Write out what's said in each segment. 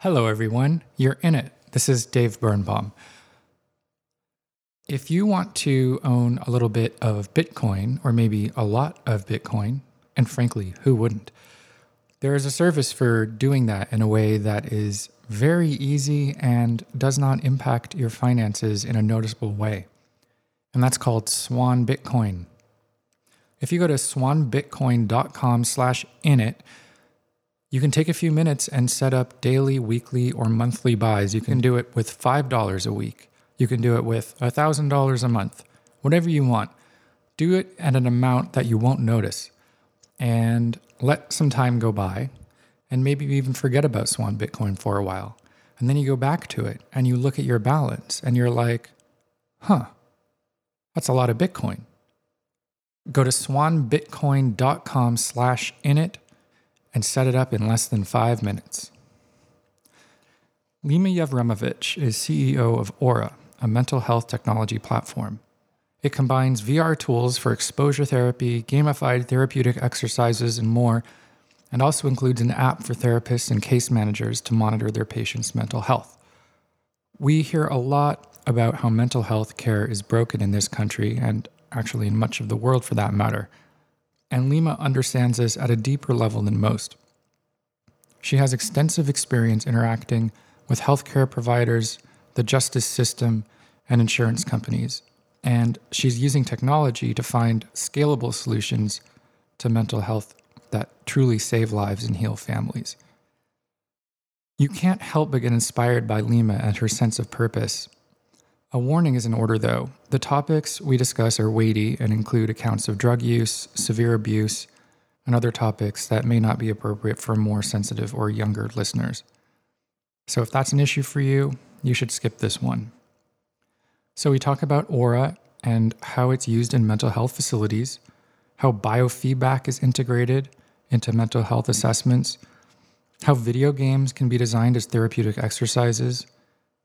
Hello, everyone. You're in it. This is Dave Birnbaum. If you want to own a little bit of Bitcoin, or maybe a lot of Bitcoin, and frankly, who wouldn't? There is a service for doing that in a way that is very easy and does not impact your finances in a noticeable way. And that's called Swan Bitcoin. If you go to swanbitcoin.com slash init, you can take a few minutes and set up daily, weekly, or monthly buys. You can do it with $5 a week. You can do it with $1,000 a month, whatever you want. Do it at an amount that you won't notice and let some time go by and maybe even forget about Swan Bitcoin for a while. And then you go back to it and you look at your balance and you're like, huh, that's a lot of Bitcoin. Go to swanbitcoin.com slash init and set it up in less than five minutes. Lima Yevremovich is CEO of Aura, a mental health technology platform. It combines VR tools for exposure therapy, gamified therapeutic exercises, and more, and also includes an app for therapists and case managers to monitor their patients' mental health. We hear a lot about how mental health care is broken in this country, and actually in much of the world for that matter. And Lima understands this at a deeper level than most. She has extensive experience interacting with healthcare providers, the justice system, and insurance companies. And she's using technology to find scalable solutions to mental health that truly save lives and heal families. You can't help but get inspired by Lima and her sense of purpose. A warning is in order, though. The topics we discuss are weighty and include accounts of drug use, severe abuse, and other topics that may not be appropriate for more sensitive or younger listeners. So, if that's an issue for you, you should skip this one. So, we talk about Aura and how it's used in mental health facilities, how biofeedback is integrated into mental health assessments, how video games can be designed as therapeutic exercises,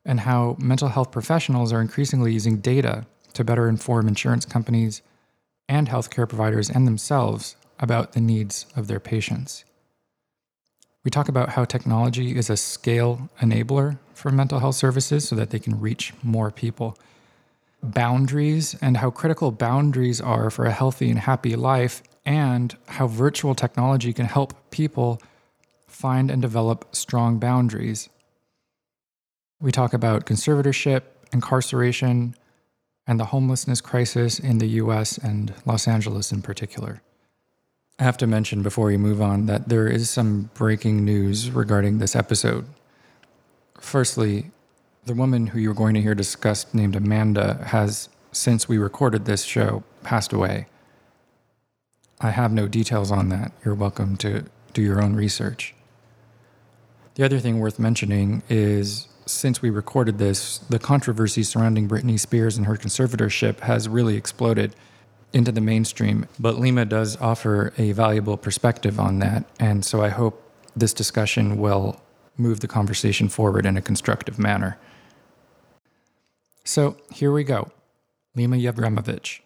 and how mental health professionals are increasingly using data to better inform insurance companies and healthcare providers and themselves about the needs of their patients. We talk about how technology is a scale enabler for mental health services so that they can reach more people. Boundaries and how critical boundaries are for a healthy and happy life, and how virtual technology can help people find and develop strong boundaries. We talk about conservatorship, incarceration, and the homelessness crisis in the US and Los Angeles in particular. I have to mention before we move on that there is some breaking news regarding this episode. Firstly, the woman who you're going to hear discussed, named Amanda, has, since we recorded this show, passed away. I have no details on that. You're welcome to do your own research. The other thing worth mentioning is since we recorded this, the controversy surrounding Britney Spears and her conservatorship has really exploded into the mainstream. But Lima does offer a valuable perspective on that. And so I hope this discussion will move the conversation forward in a constructive manner. So here we go Lima Yevremovich.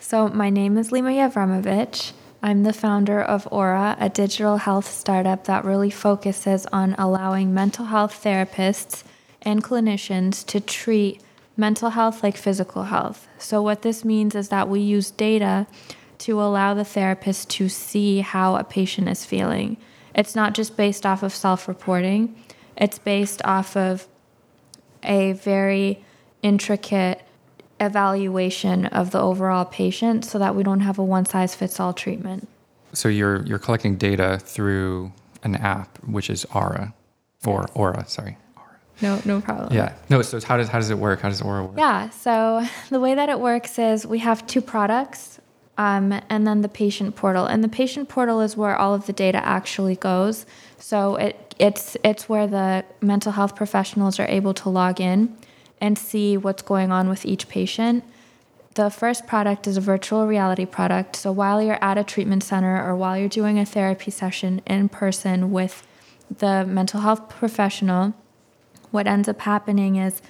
So, my name is Lima Yevremovich. I'm the founder of Aura, a digital health startup that really focuses on allowing mental health therapists and clinicians to treat mental health like physical health. So, what this means is that we use data to allow the therapist to see how a patient is feeling. It's not just based off of self reporting, it's based off of a very intricate evaluation of the overall patient so that we don't have a one size fits all treatment. So you're you're collecting data through an app which is Aura or Aura, sorry. Aura. No, no problem. Yeah. No, so how does how does it work? How does Aura work? Yeah, so the way that it works is we have two products um, and then the patient portal. And the patient portal is where all of the data actually goes. So it it's it's where the mental health professionals are able to log in and see what's going on with each patient. The first product is a virtual reality product. So while you're at a treatment center or while you're doing a therapy session in person with the mental health professional, what ends up happening is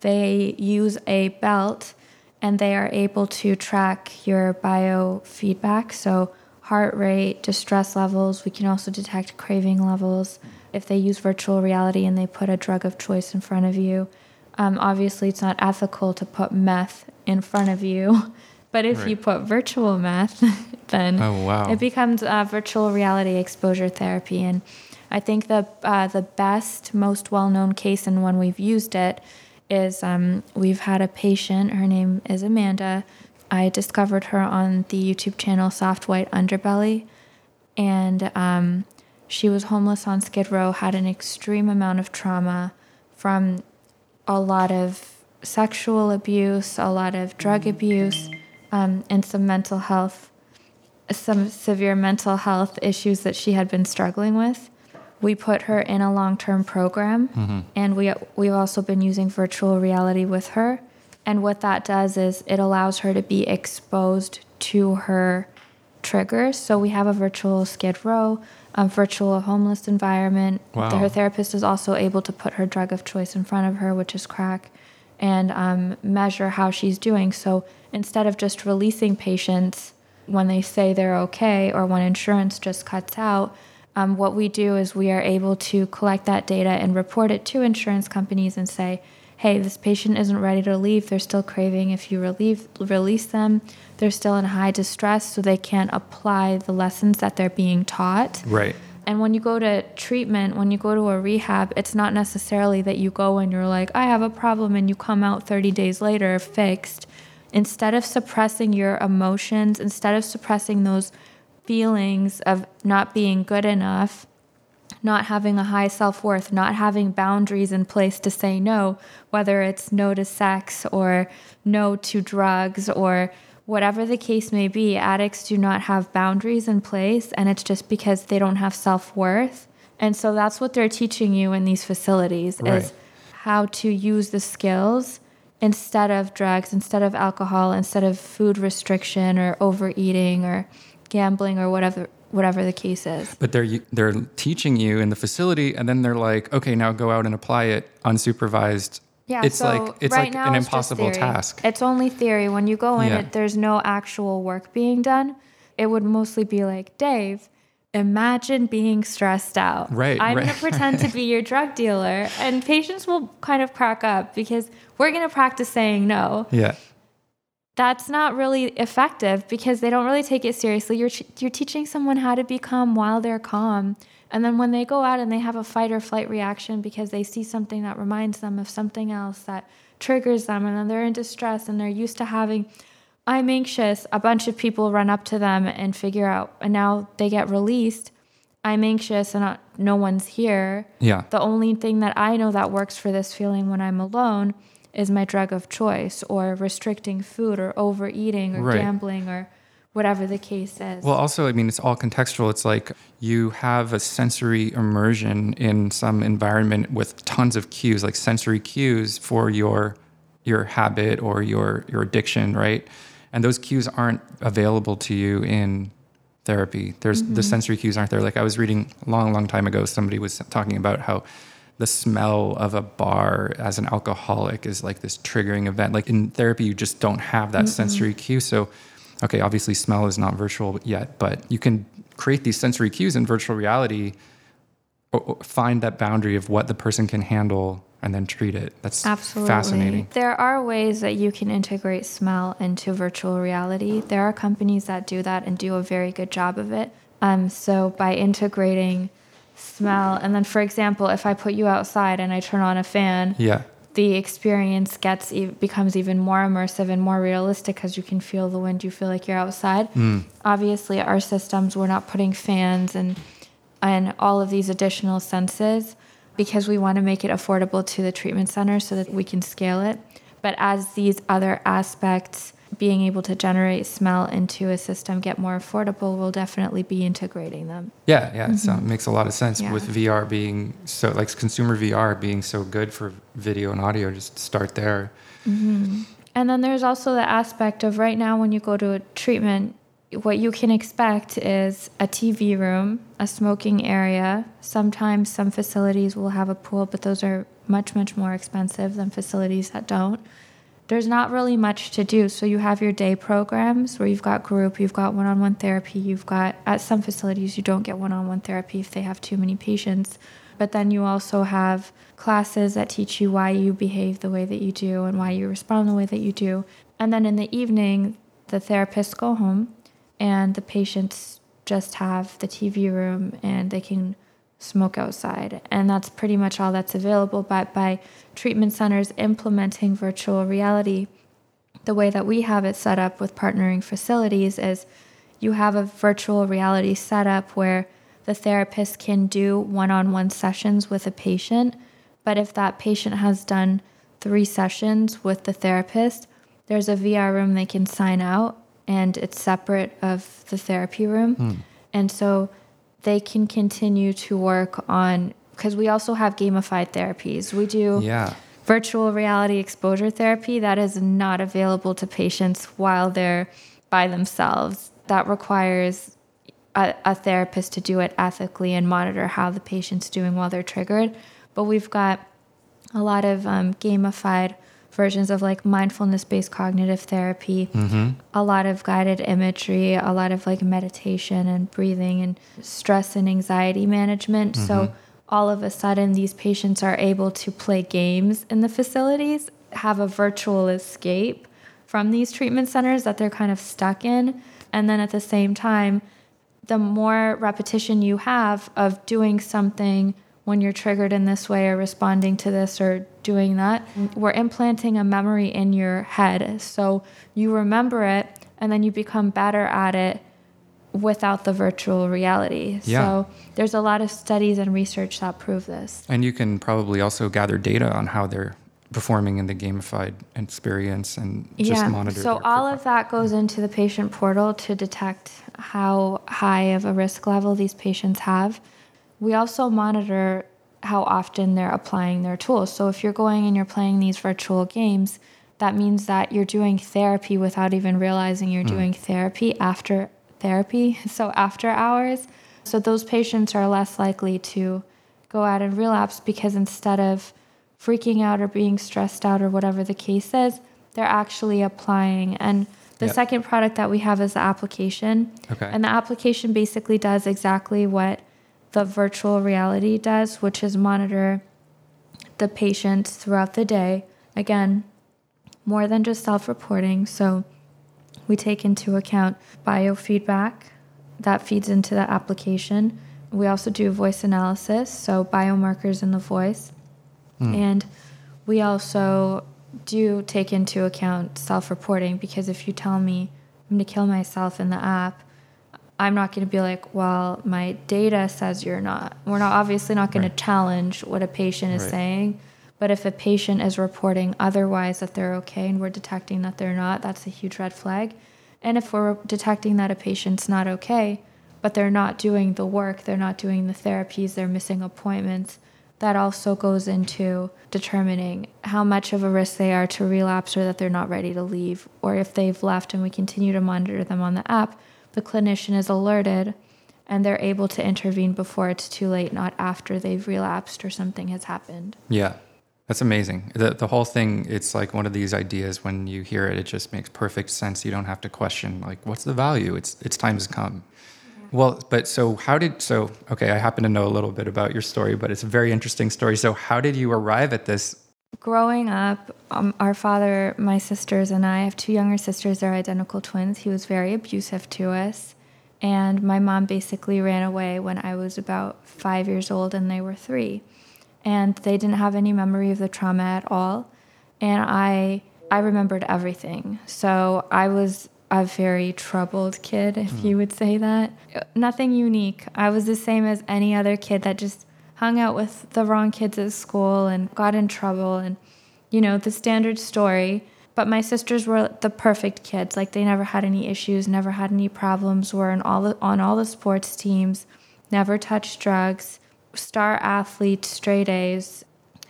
they use a belt and they are able to track your biofeedback. So heart rate, distress levels. We can also detect craving levels. If they use virtual reality and they put a drug of choice in front of you, um, obviously it's not ethical to put meth in front of you. But if right. you put virtual meth, then oh, wow. it becomes uh, virtual reality exposure therapy. And I think the uh, the best, most well known case and one we've used it is um, we've had a patient. Her name is Amanda. I discovered her on the YouTube channel Soft White Underbelly, and um, she was homeless on Skid Row. Had an extreme amount of trauma from a lot of sexual abuse, a lot of drug abuse, um, and some mental health, some severe mental health issues that she had been struggling with. We put her in a long-term program mm-hmm. and we we've also been using virtual reality with her. And what that does is it allows her to be exposed to her triggers so we have a virtual skid row a virtual homeless environment. Wow. her therapist is also able to put her drug of choice in front of her which is crack and um, measure how she's doing. So instead of just releasing patients when they say they're okay or when insurance just cuts out um, what we do is we are able to collect that data and report it to insurance companies and say, hey, this patient isn't ready to leave. They're still craving. If you relieve, release them, they're still in high distress, so they can't apply the lessons that they're being taught. Right. And when you go to treatment, when you go to a rehab, it's not necessarily that you go and you're like, I have a problem, and you come out 30 days later fixed. Instead of suppressing your emotions, instead of suppressing those feelings of not being good enough, not having a high self worth, not having boundaries in place to say no, whether it's no to sex or no to drugs or whatever the case may be, addicts do not have boundaries in place, and it's just because they don't have self worth. And so that's what they're teaching you in these facilities right. is how to use the skills instead of drugs, instead of alcohol, instead of food restriction or overeating or gambling or whatever whatever the case is. But they're they're teaching you in the facility, and then they're like, okay, now go out and apply it unsupervised. Yeah, it's so like it's right like an impossible task. It's only theory. When you go in, yeah. it there's no actual work being done. It would mostly be like, Dave, imagine being stressed out. Right. I'm right. going to pretend to be your drug dealer, and patients will kind of crack up because we're going to practice saying no. Yeah that's not really effective because they don't really take it seriously. You're you're teaching someone how to become while they're calm, and then when they go out and they have a fight or flight reaction because they see something that reminds them of something else that triggers them, and then they're in distress and they're used to having I'm anxious. A bunch of people run up to them and figure out, and now they get released. I'm anxious and no one's here. Yeah. The only thing that I know that works for this feeling when I'm alone is my drug of choice or restricting food or overeating or right. gambling or whatever the case is. Well, also, I mean, it's all contextual. It's like you have a sensory immersion in some environment with tons of cues, like sensory cues for your your habit or your your addiction, right? And those cues aren't available to you in therapy. There's mm-hmm. the sensory cues aren't there. Like I was reading a long, long time ago, somebody was talking about how the smell of a bar as an alcoholic is like this triggering event. Like in therapy, you just don't have that mm sensory cue. So, okay, obviously, smell is not virtual yet, but you can create these sensory cues in virtual reality, or find that boundary of what the person can handle and then treat it. That's Absolutely. fascinating. There are ways that you can integrate smell into virtual reality. There are companies that do that and do a very good job of it. Um, so by integrating smell. And then, for example, if I put you outside and I turn on a fan, yeah, the experience gets becomes even more immersive and more realistic because you can feel the wind. You feel like you're outside. Mm. Obviously, our systems we're not putting fans and and all of these additional senses because we want to make it affordable to the treatment center so that we can scale it. But as these other aspects being able to generate smell into a system get more affordable, we'll definitely be integrating them. Yeah, yeah, mm-hmm. it makes a lot of sense yeah. with VR being so like consumer VR being so good for video and audio. Just start there. Mm-hmm. And then there's also the aspect of right now when you go to a treatment, what you can expect is a TV room, a smoking area. Sometimes some facilities will have a pool, but those are much much more expensive than facilities that don't there's not really much to do. So you have your day programs where you've got group, you've got one on one therapy, you've got, at some facilities, you don't get one on one therapy if they have too many patients. But then you also have classes that teach you why you behave the way that you do and why you respond the way that you do. And then in the evening, the therapists go home and the patients just have the TV room and they can smoke outside. And that's pretty much all that's available. But by treatment centers implementing virtual reality, the way that we have it set up with partnering facilities is you have a virtual reality setup where the therapist can do one on one sessions with a patient. But if that patient has done three sessions with the therapist, there's a VR room they can sign out and it's separate of the therapy room. Hmm. And so they can continue to work on because we also have gamified therapies. We do yeah. virtual reality exposure therapy that is not available to patients while they're by themselves. That requires a, a therapist to do it ethically and monitor how the patient's doing while they're triggered. But we've got a lot of um, gamified versions of like mindfulness based cognitive therapy, mm-hmm. a lot of guided imagery, a lot of like meditation and breathing and stress and anxiety management. Mm-hmm. So all of a sudden, these patients are able to play games in the facilities, have a virtual escape from these treatment centers that they're kind of stuck in. And then at the same time, the more repetition you have of doing something when you're triggered in this way or responding to this or doing that, we're implanting a memory in your head. So you remember it and then you become better at it without the virtual reality. Yeah. So there's a lot of studies and research that prove this. And you can probably also gather data on how they're performing in the gamified experience and just yeah. monitor. So all of that goes into the patient portal to detect how high of a risk level these patients have. We also monitor how often they're applying their tools. So if you're going and you're playing these virtual games, that means that you're doing therapy without even realizing you're mm. doing therapy after therapy, so after hours. So those patients are less likely to go out and relapse because instead of freaking out or being stressed out or whatever the case is, they're actually applying. And the yep. second product that we have is the application. Okay. And the application basically does exactly what the virtual reality does, which is monitor the patients throughout the day. Again, more than just self reporting. So we take into account biofeedback that feeds into the application. We also do voice analysis, so biomarkers in the voice. Mm. And we also do take into account self reporting because if you tell me I'm going to kill myself in the app, I'm not going to be like, well, my data says you're not. We're not obviously not going right. to challenge what a patient is right. saying. But if a patient is reporting otherwise that they're okay and we're detecting that they're not, that's a huge red flag. And if we're detecting that a patient's not okay, but they're not doing the work, they're not doing the therapies, they're missing appointments, that also goes into determining how much of a risk they are to relapse or that they're not ready to leave. Or if they've left and we continue to monitor them on the app, the clinician is alerted and they're able to intervene before it's too late, not after they've relapsed or something has happened. Yeah. That's amazing. The the whole thing, it's like one of these ideas when you hear it, it just makes perfect sense. You don't have to question like what's the value? It's it's time has come. Well, but so how did so okay, I happen to know a little bit about your story, but it's a very interesting story. So how did you arrive at this? Growing up, um, our father, my sisters, and I have two younger sisters. They're identical twins. He was very abusive to us. And my mom basically ran away when I was about five years old and they were three and they didn't have any memory of the trauma at all. And I I remembered everything. So I was a very troubled kid, if mm. you would say that. Nothing unique. I was the same as any other kid that just hung out with the wrong kids at school and got in trouble and you know, the standard story. But my sisters were the perfect kids. Like they never had any issues, never had any problems, were in all the, on all the sports teams, never touched drugs star athletes, straight A's.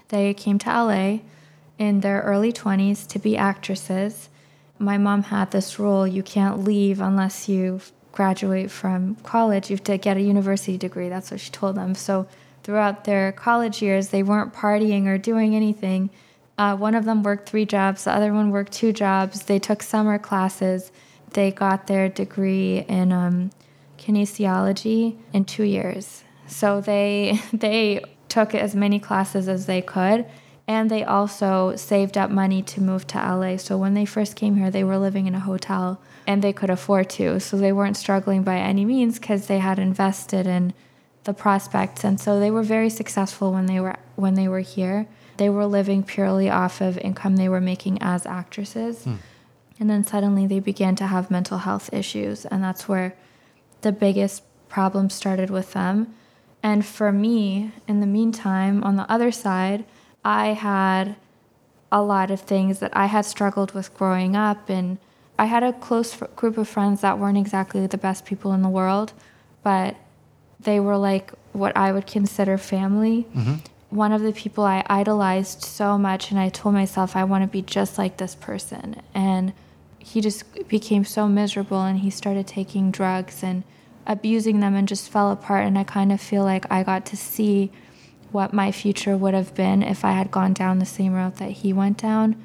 They came to LA in their early 20s to be actresses. My mom had this rule you can't leave unless you graduate from college. You have to get a university degree. That's what she told them. So throughout their college years, they weren't partying or doing anything. Uh, one of them worked three jobs, the other one worked two jobs. They took summer classes. They got their degree in um, kinesiology in two years. So they they took as many classes as they could, and they also saved up money to move to LA. So when they first came here, they were living in a hotel and they could afford to. So they weren't struggling by any means because they had invested in the prospects, and so they were very successful when they were when they were here. They were living purely off of income they were making as actresses. Hmm. And then suddenly they began to have mental health issues, and that's where the biggest problem started with them. And for me, in the meantime, on the other side, I had a lot of things that I had struggled with growing up. And I had a close group of friends that weren't exactly the best people in the world, but they were like what I would consider family. Mm-hmm. One of the people I idolized so much, and I told myself, I want to be just like this person. And he just became so miserable and he started taking drugs and abusing them and just fell apart. And I kind of feel like I got to see what my future would have been if I had gone down the same route that he went down.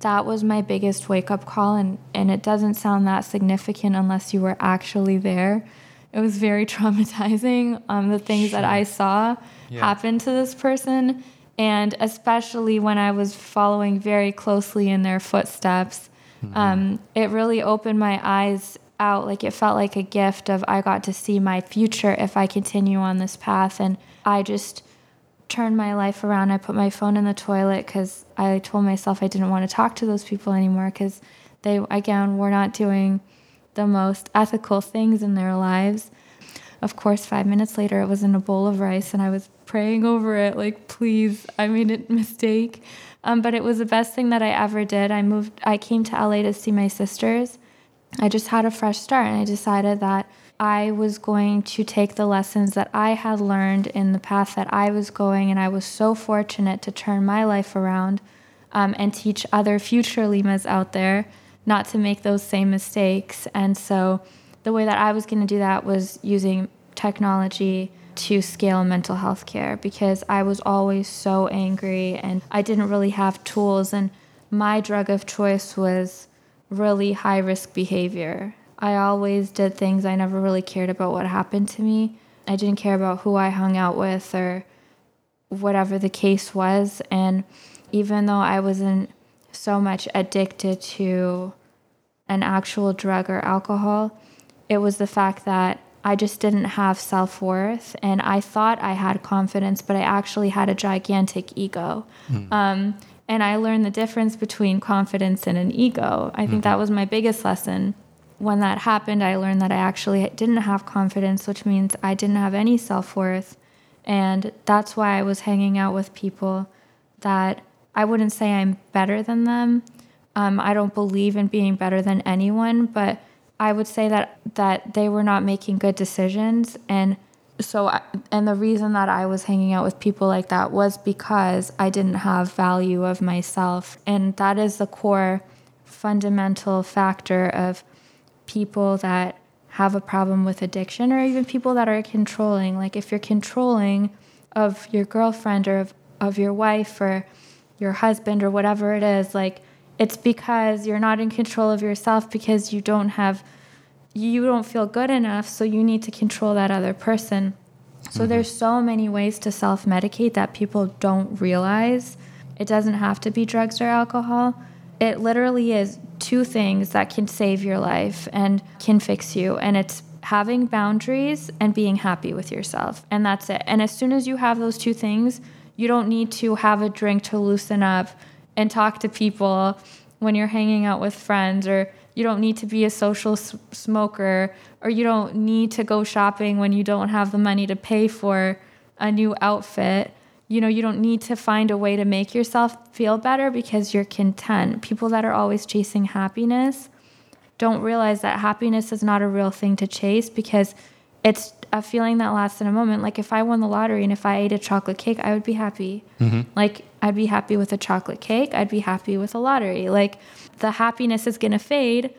That was my biggest wake up call. And, and it doesn't sound that significant unless you were actually there. It was very traumatizing, um, the things sure. that I saw yeah. happen to this person. And especially when I was following very closely in their footsteps, mm-hmm. um, it really opened my eyes out. Like it felt like a gift of I got to see my future if I continue on this path. And I just turned my life around. I put my phone in the toilet because I told myself I didn't want to talk to those people anymore because they, again, were not doing the most ethical things in their lives. Of course, five minutes later, it was in a bowl of rice, and I was praying over it, like, please, I made a mistake. Um, but it was the best thing that I ever did. I moved, I came to LA to see my sisters. I just had a fresh start, and I decided that I was going to take the lessons that I had learned in the path that I was going, and I was so fortunate to turn my life around um, and teach other future Limas out there not to make those same mistakes. And so the way that I was going to do that was using technology to scale mental health care because I was always so angry and I didn't really have tools. And my drug of choice was really high risk behavior. I always did things I never really cared about what happened to me. I didn't care about who I hung out with or whatever the case was. And even though I wasn't so much addicted to an actual drug or alcohol. It was the fact that I just didn't have self worth and I thought I had confidence, but I actually had a gigantic ego. Mm. Um, and I learned the difference between confidence and an ego. I think mm-hmm. that was my biggest lesson. When that happened, I learned that I actually didn't have confidence, which means I didn't have any self worth. And that's why I was hanging out with people that I wouldn't say I'm better than them. Um, I don't believe in being better than anyone, but I would say that that they were not making good decisions, and so and the reason that I was hanging out with people like that was because I didn't have value of myself, and that is the core fundamental factor of people that have a problem with addiction or even people that are controlling. Like if you're controlling of your girlfriend or of, of your wife or your husband or whatever it is like it's because you're not in control of yourself because you don't have you don't feel good enough so you need to control that other person. So mm-hmm. there's so many ways to self-medicate that people don't realize. It doesn't have to be drugs or alcohol. It literally is two things that can save your life and can fix you and it's having boundaries and being happy with yourself and that's it. And as soon as you have those two things you don't need to have a drink to loosen up and talk to people when you're hanging out with friends or you don't need to be a social s- smoker or you don't need to go shopping when you don't have the money to pay for a new outfit. You know you don't need to find a way to make yourself feel better because you're content. People that are always chasing happiness don't realize that happiness is not a real thing to chase because it's a feeling that lasts in a moment. Like if I won the lottery and if I ate a chocolate cake, I would be happy. Mm-hmm. Like I'd be happy with a chocolate cake. I'd be happy with a lottery. Like the happiness is going to fade.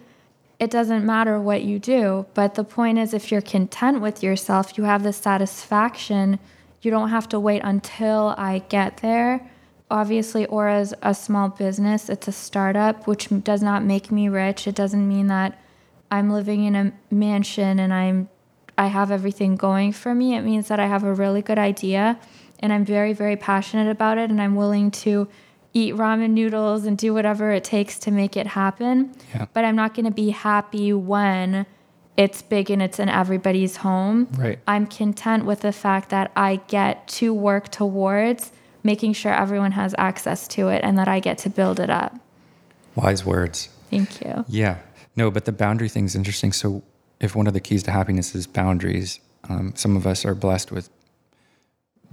It doesn't matter what you do. But the point is, if you're content with yourself, you have the satisfaction. You don't have to wait until I get there. obviously Aura is a small business. It's a startup, which does not make me rich. It doesn't mean that I'm living in a mansion and I'm I have everything going for me. It means that I have a really good idea and I'm very very passionate about it and I'm willing to eat ramen noodles and do whatever it takes to make it happen. Yeah. But I'm not going to be happy when it's big and it's in everybody's home. Right. I'm content with the fact that I get to work towards making sure everyone has access to it and that I get to build it up. Wise words. Thank you. Yeah. No, but the boundary thing is interesting. So, if one of the keys to happiness is boundaries, um, some of us are blessed with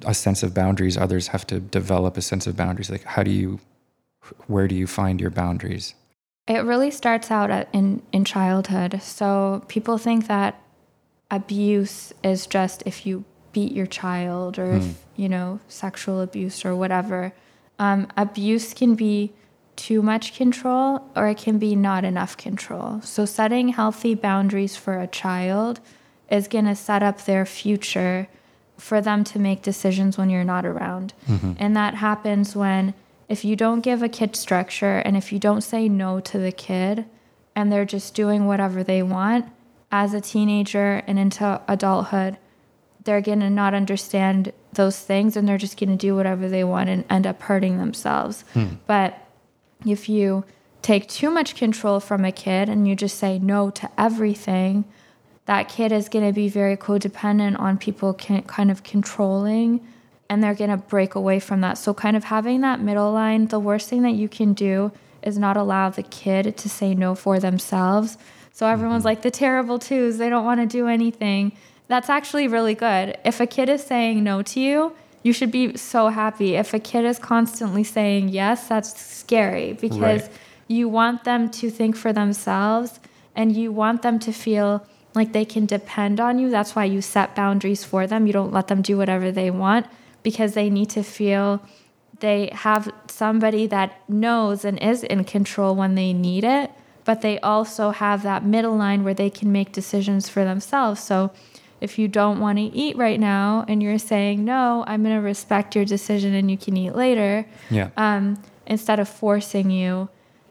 a sense of boundaries. Others have to develop a sense of boundaries. Like, how do you, where do you find your boundaries? It really starts out at, in in childhood. So people think that abuse is just if you beat your child or if you know sexual abuse or whatever. Um, abuse can be too much control or it can be not enough control. So setting healthy boundaries for a child is going to set up their future for them to make decisions when you're not around. Mm-hmm. And that happens when if you don't give a kid structure and if you don't say no to the kid and they're just doing whatever they want as a teenager and into adulthood, they're going to not understand those things and they're just going to do whatever they want and end up hurting themselves. Hmm. But if you take too much control from a kid and you just say no to everything, that kid is going to be very codependent on people can, kind of controlling and they're going to break away from that. So, kind of having that middle line, the worst thing that you can do is not allow the kid to say no for themselves. So, everyone's mm-hmm. like the terrible twos, they don't want to do anything. That's actually really good. If a kid is saying no to you, you should be so happy. If a kid is constantly saying yes, that's scary because Right. you want them to think for themselves and you want them to feel like they can depend on you. That's why you set boundaries for them. You don't let them do whatever they want because they need to feel they have somebody that knows and is in control when they need it, but they also have that middle line where they can make decisions for themselves. So if you don't want to eat right now and you're saying, no, I'm going to respect your decision and you can eat later, Yeah. um, instead of forcing you,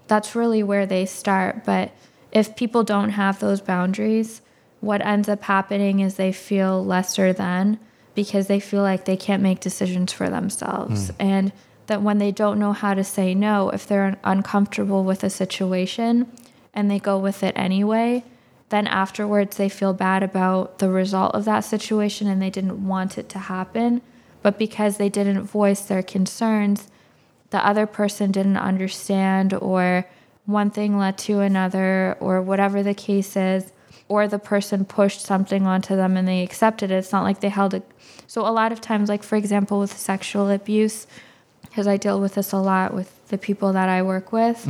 that's really where they start. But if people don't have those boundaries, what ends up happening is they feel lesser than because they feel like they can't make decisions for themselves. And that when they don't know how to say no, if they're uncomfortable with a situation and they go with it anyway, then afterwards they feel bad about the result of that situation and they didn't want it to happen. But because they didn't voice their concerns, the other person didn't understand, or one thing led to another, or whatever the case is, or the person pushed something onto them and they accepted it. It's not like they held it. So, a lot of times, like for example, with sexual abuse, because I deal with this a lot with the people that I work with.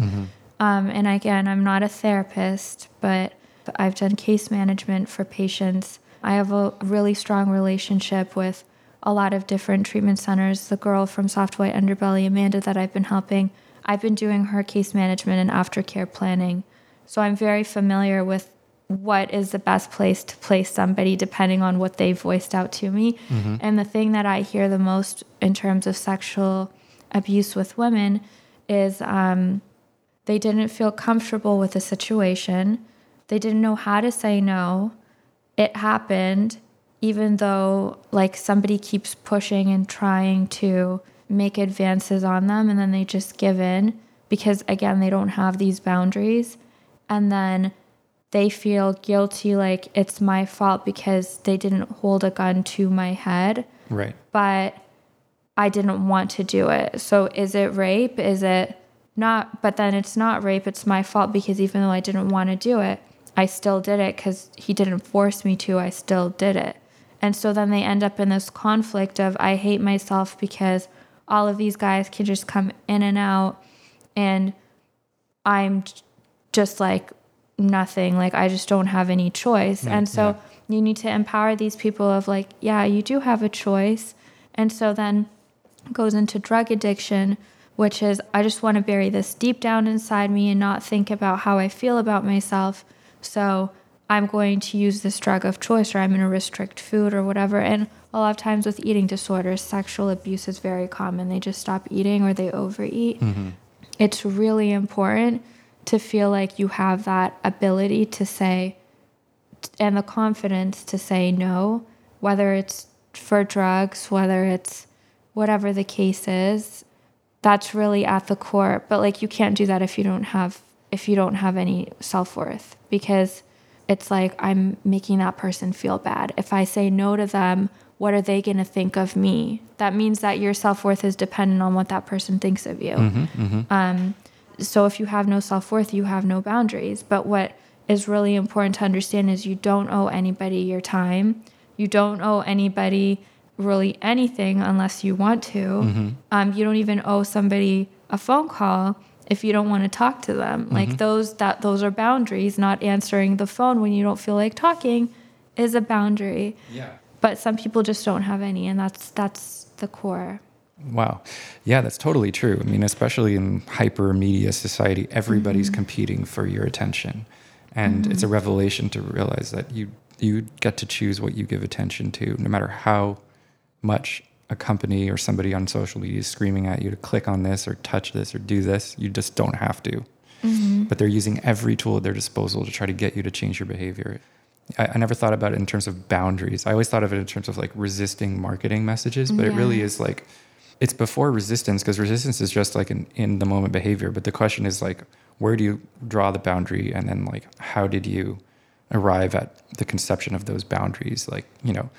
Um, and again, I'm not a therapist, but I've done case management for patients. I have a really strong relationship with a lot of different treatment centers. The girl from Soft White Underbelly, Amanda, that I've been helping, I've been doing her case management and aftercare planning. So I'm very familiar with what is the best place to place somebody depending on what they voiced out to me. And the thing that I hear the most in terms of sexual abuse with women is um, they didn't feel comfortable with the situation. They didn't know how to say no. It happened, even though like somebody keeps pushing and trying to make advances on them, and then they just give in because, again, they don't have these boundaries. And then they feel guilty, like it's my fault because they didn't hold a gun to my head Right. but I didn't want to do it. So is it rape? Is it not? But then it's not rape. It's my fault because even though I didn't want to do it, I still did it because he didn't force me to. I still did it. And so then they end up in this conflict of I hate myself because all of these guys can just come in and out and I'm just like nothing. Like I just don't have any choice. Right, and so yeah. you need to empower these people of like, yeah, you do have a choice. And so then goes into drug addiction, which is I just want to bury this deep down inside me and not think about how I feel about myself. So I'm going to use this drug of choice or I'm going to restrict food or whatever. And a lot of times with eating disorders, sexual abuse is very common. They just stop eating or they overeat. Mm-hmm. It's really important to feel like you have that ability to say and the confidence to say no, whether it's for drugs, whether it's whatever the case is. That's really at the core. But like you can't do that if you don't have if you don't have any self-worth because it's like I'm making that person feel bad. If I say no to them, what are they going to think of me? That means that your self worth is dependent on what that person thinks of you. Mm-hmm, mm-hmm. Um, so if you have no self worth, you have no boundaries. But what is really important to understand is you don't owe anybody your time. You don't owe anybody really anything unless you want to. Mm-hmm. Um, you don't even owe somebody a phone call if you don't want to talk to them. Like those that those are boundaries. Not answering the phone when you don't feel like talking is a boundary. Yeah. But some people just don't have any, and that's that's the core. Wow. Yeah, that's totally true. I mean, especially in hyper media society, everybody's Mm-hmm. competing for your attention. And it's a revelation to realize that you you get to choose what you give attention to, no matter how much a company or somebody on social media is screaming at you to click on this or touch this or do this. You just don't have to. Mm-hmm. But they're using every tool at their disposal to try to get you to change your behavior. I, I never thought about it in terms of boundaries. I always thought of it in terms of like resisting marketing messages, but it really is like it's before resistance because resistance is just like an in the moment behavior. But the question is like, where do you draw the boundary, and then like, how did you arrive at the conception of those boundaries? Like, you know,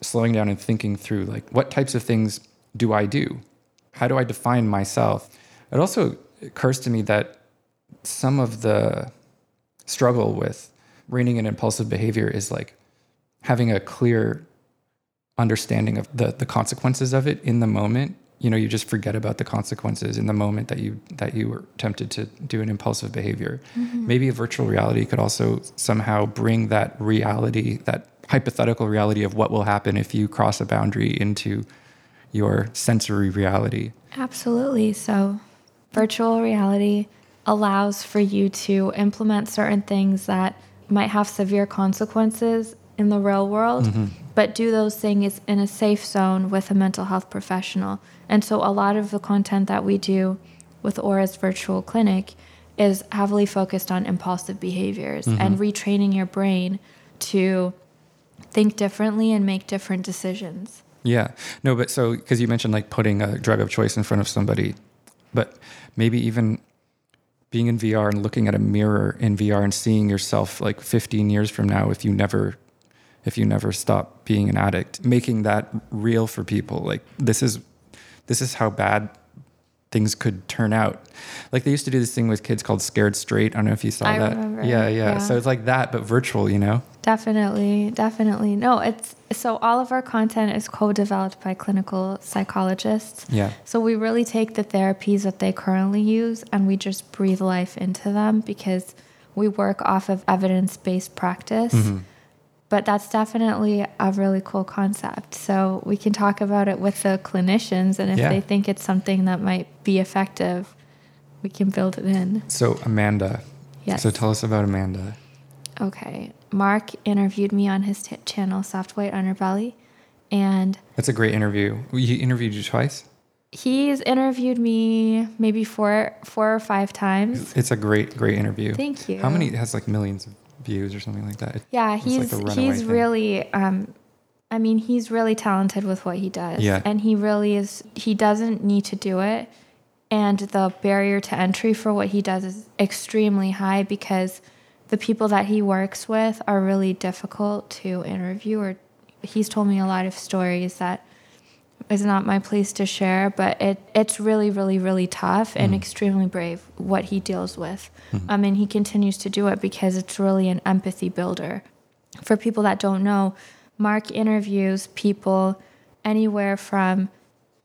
slowing down and thinking through like, what types of things do I do? How do I define myself? It also occurs to me that some of the struggle with reining in impulsive behavior is like having a clear understanding of the the consequences of it in the moment you know you just forget about the consequences in the moment that you that you were tempted to do an impulsive behavior mm-hmm. maybe a virtual reality could also somehow bring that reality that hypothetical reality of what will happen if you cross a boundary into your sensory reality Absolutely. So, virtual reality allows for you to implement certain things that might have severe consequences in the real world, mm-hmm. but do those things in a safe zone with a mental health professional. And so, a lot of the content that we do with Aura's virtual clinic is heavily focused on impulsive behaviors mm-hmm. and retraining your brain to think differently and make different decisions. Yeah. No, but so because you mentioned like putting a drug of choice in front of somebody, but maybe even being in VR and looking at a mirror in VR and seeing yourself like 15 years from now if you never if you never stop being an addict, making that real for people. Like this is this is how bad things could turn out. Like they used to do this thing with kids called Scared Straight. I don't know if you saw I that. remember, Yeah, yeah, yeah. So it's like that but virtual, you know? Definitely, definitely. No, it's so all of our content is co-developed by clinical psychologists. Yeah. So we really take the therapies that they currently use and we just breathe life into them because we work off of evidence-based practice. Mm-hmm. But that's definitely a really cool concept. So we can talk about it with the clinicians and if Yeah. they think it's something that might be effective, we can build it in. So Amanda. Yes. So tell us about Amanda. Okay. Mark interviewed me on his t- channel, Soft White Underbelly, and That's a great interview. He interviewed you twice. he's interviewed me maybe four, four or five times. It's a great, great interview. Thank you. How many? It has like millions of views or something like that. It- Yeah, like he's runaway he's thing. really. Um, I mean, he's really talented with what he does. Yeah. and he really is. He doesn't need to do it, and the barrier to entry for what he does is extremely high because the people that he works with are really difficult to interview. Or he's told me a lot of stories that is not my place to share, but it it's really, really, really tough and mm. extremely brave what he deals with. Mm-hmm. Um, I mean, he continues to do it because it's really an empathy builder. For people that don't know, Mark interviews people anywhere from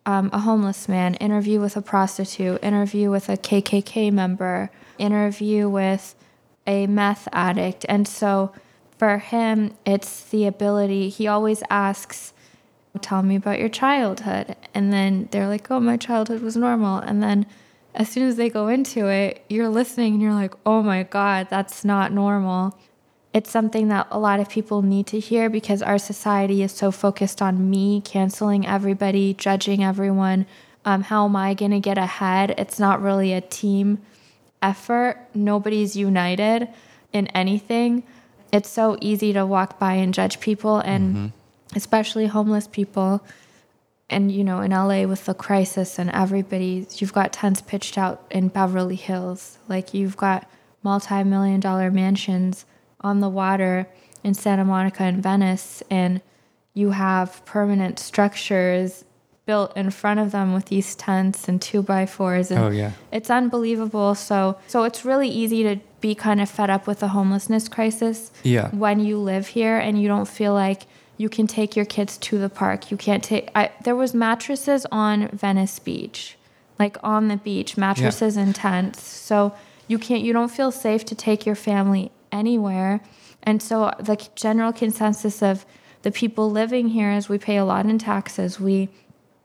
um, a homeless man, interview with a prostitute, interview with a KKK member, interview with a meth addict. And so for him, it's the ability, he always asks, Tell me about your childhood. And then they're like, Oh, my childhood was normal. And then as soon as they go into it, you're listening and you're like, Oh my God, that's not normal. it's something that a lot of people need to hear because our society is so focused on me canceling everybody, judging everyone. Um, how am I going to get ahead? It's not really a team effort. Nobody's united in anything. It's so easy to walk by and judge people, and mm-hmm. especially homeless people. And, you know, in LA with the crisis and everybody, you've got tents pitched out in Beverly Hills. Like, you've got multi million dollar mansions on the water in Santa Monica and Venice, and you have permanent structures built in front of them with these tents and two by fours. And oh yeah, it's unbelievable. So so it's really easy to be kind of fed up with the homelessness crisis. Yeah. When you live here and you don't feel like you can take your kids to the park, you can't take. I, there was mattresses on Venice Beach, like on the beach, mattresses yeah. and tents. So you can't. You don't feel safe to take your family anywhere. And so the general consensus of the people living here is we pay a lot in taxes. We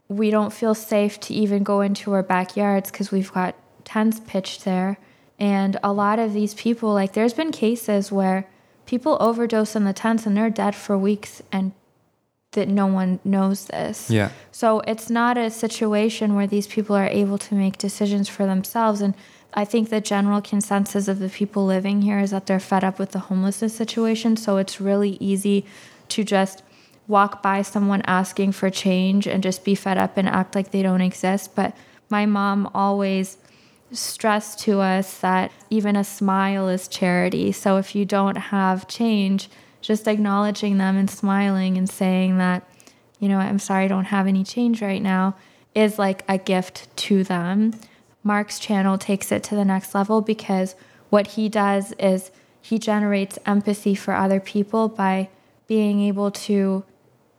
we don't feel safe to even go into our backyards because we've got tents pitched there. And a lot of these people, like there's been cases where people overdose in the tents and they're dead for weeks and that no one knows this. Yeah. So it's not a situation where these people are able to make decisions for themselves. And I think the general consensus of the people living here is that they're fed up with the homelessness situation. So it's really easy to just walk by someone asking for change and just be fed up and act like they don't exist. But my mom always stressed to us that even a smile is charity. So if you don't have change, just acknowledging them and smiling and saying that, you know, I'm sorry I don't have any change right now is like a gift to them. Mark's channel takes it to the next level because what he does is he generates empathy for other people by being able to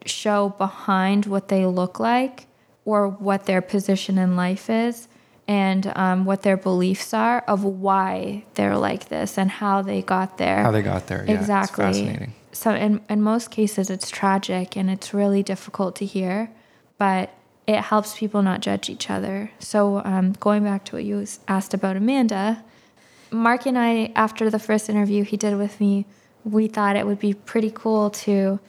show behind what they look like or what their position in life is and um, what their beliefs are of why they're like this and how they got there. How they got there, yeah. Exactly. fascinating. So in, in most cases, it's tragic and it's really difficult to hear, but it helps people not judge each other. So, um, going back to what you asked about Amanda, Mark and I, after the first interview he did with me, we thought it would be pretty cool to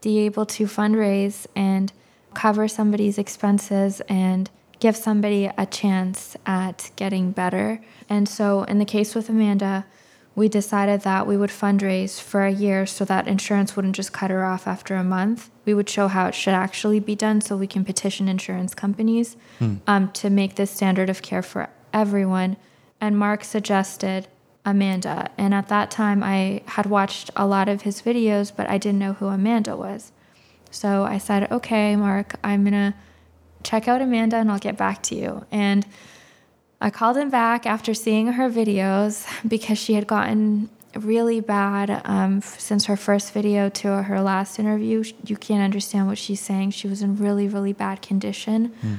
be able to fundraise and cover somebody's expenses and give somebody a chance at getting better. And so, in the case with Amanda, we decided that we would fundraise for a year so that insurance wouldn't just cut her off after a month. We would show how it should actually be done so we can petition insurance companies hmm. um, to make this standard of care for everyone. And Mark suggested Amanda. And at that time, I had watched a lot of his videos, but I didn't know who Amanda was. So I said, okay, Mark, I'm going to check out Amanda and I'll get back to you. And I called him back after seeing her videos because she had gotten really bad um, since her first video to her last interview. You can't understand what she's saying. She was in really, really bad condition. Mm.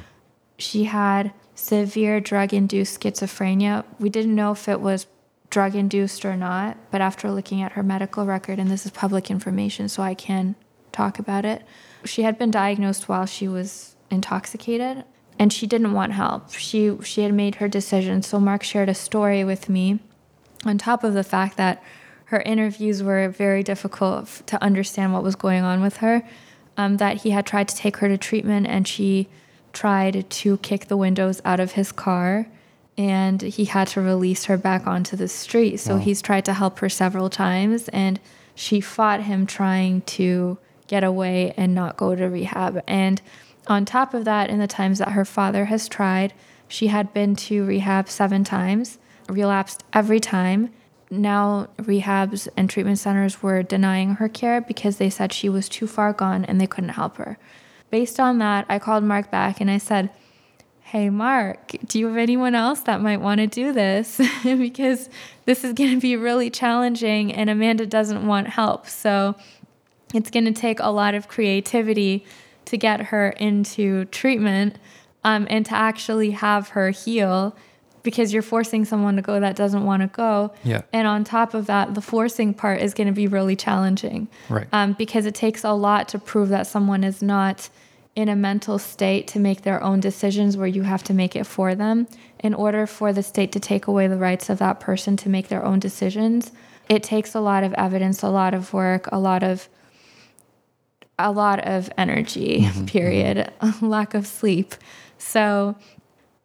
She had severe drug induced schizophrenia. We didn't know if it was drug induced or not, but after looking at her medical record, and this is public information, so I can talk about it, she had been diagnosed while she was intoxicated and she didn't want help. She she had made her decision. So Mark shared a story with me on top of the fact that her interviews were very difficult to understand what was going on with her. Um, that he had tried to take her to treatment and she tried to kick the windows out of his car and he had to release her back onto the street. So wow. he's tried to help her several times and she fought him trying to get away and not go to rehab. And on top of that, in the times that her father has tried, she had been to rehab seven times, relapsed every time. Now, rehabs and treatment centers were denying her care because they said she was too far gone and they couldn't help her. Based on that, I called Mark back and I said, Hey, Mark, do you have anyone else that might want to do this? because this is going to be really challenging and Amanda doesn't want help. So it's going to take a lot of creativity to get her into treatment um, and to actually have her heal because you're forcing someone to go that doesn't want to go. Yeah. And on top of that, the forcing part is going to be really challenging. Right. Um, because it takes a lot to prove that someone is not in a mental state to make their own decisions where you have to make it for them. In order for the state to take away the rights of that person to make their own decisions, it takes a lot of evidence, a lot of work, a lot of a lot of energy, mm-hmm. period, lack of sleep. So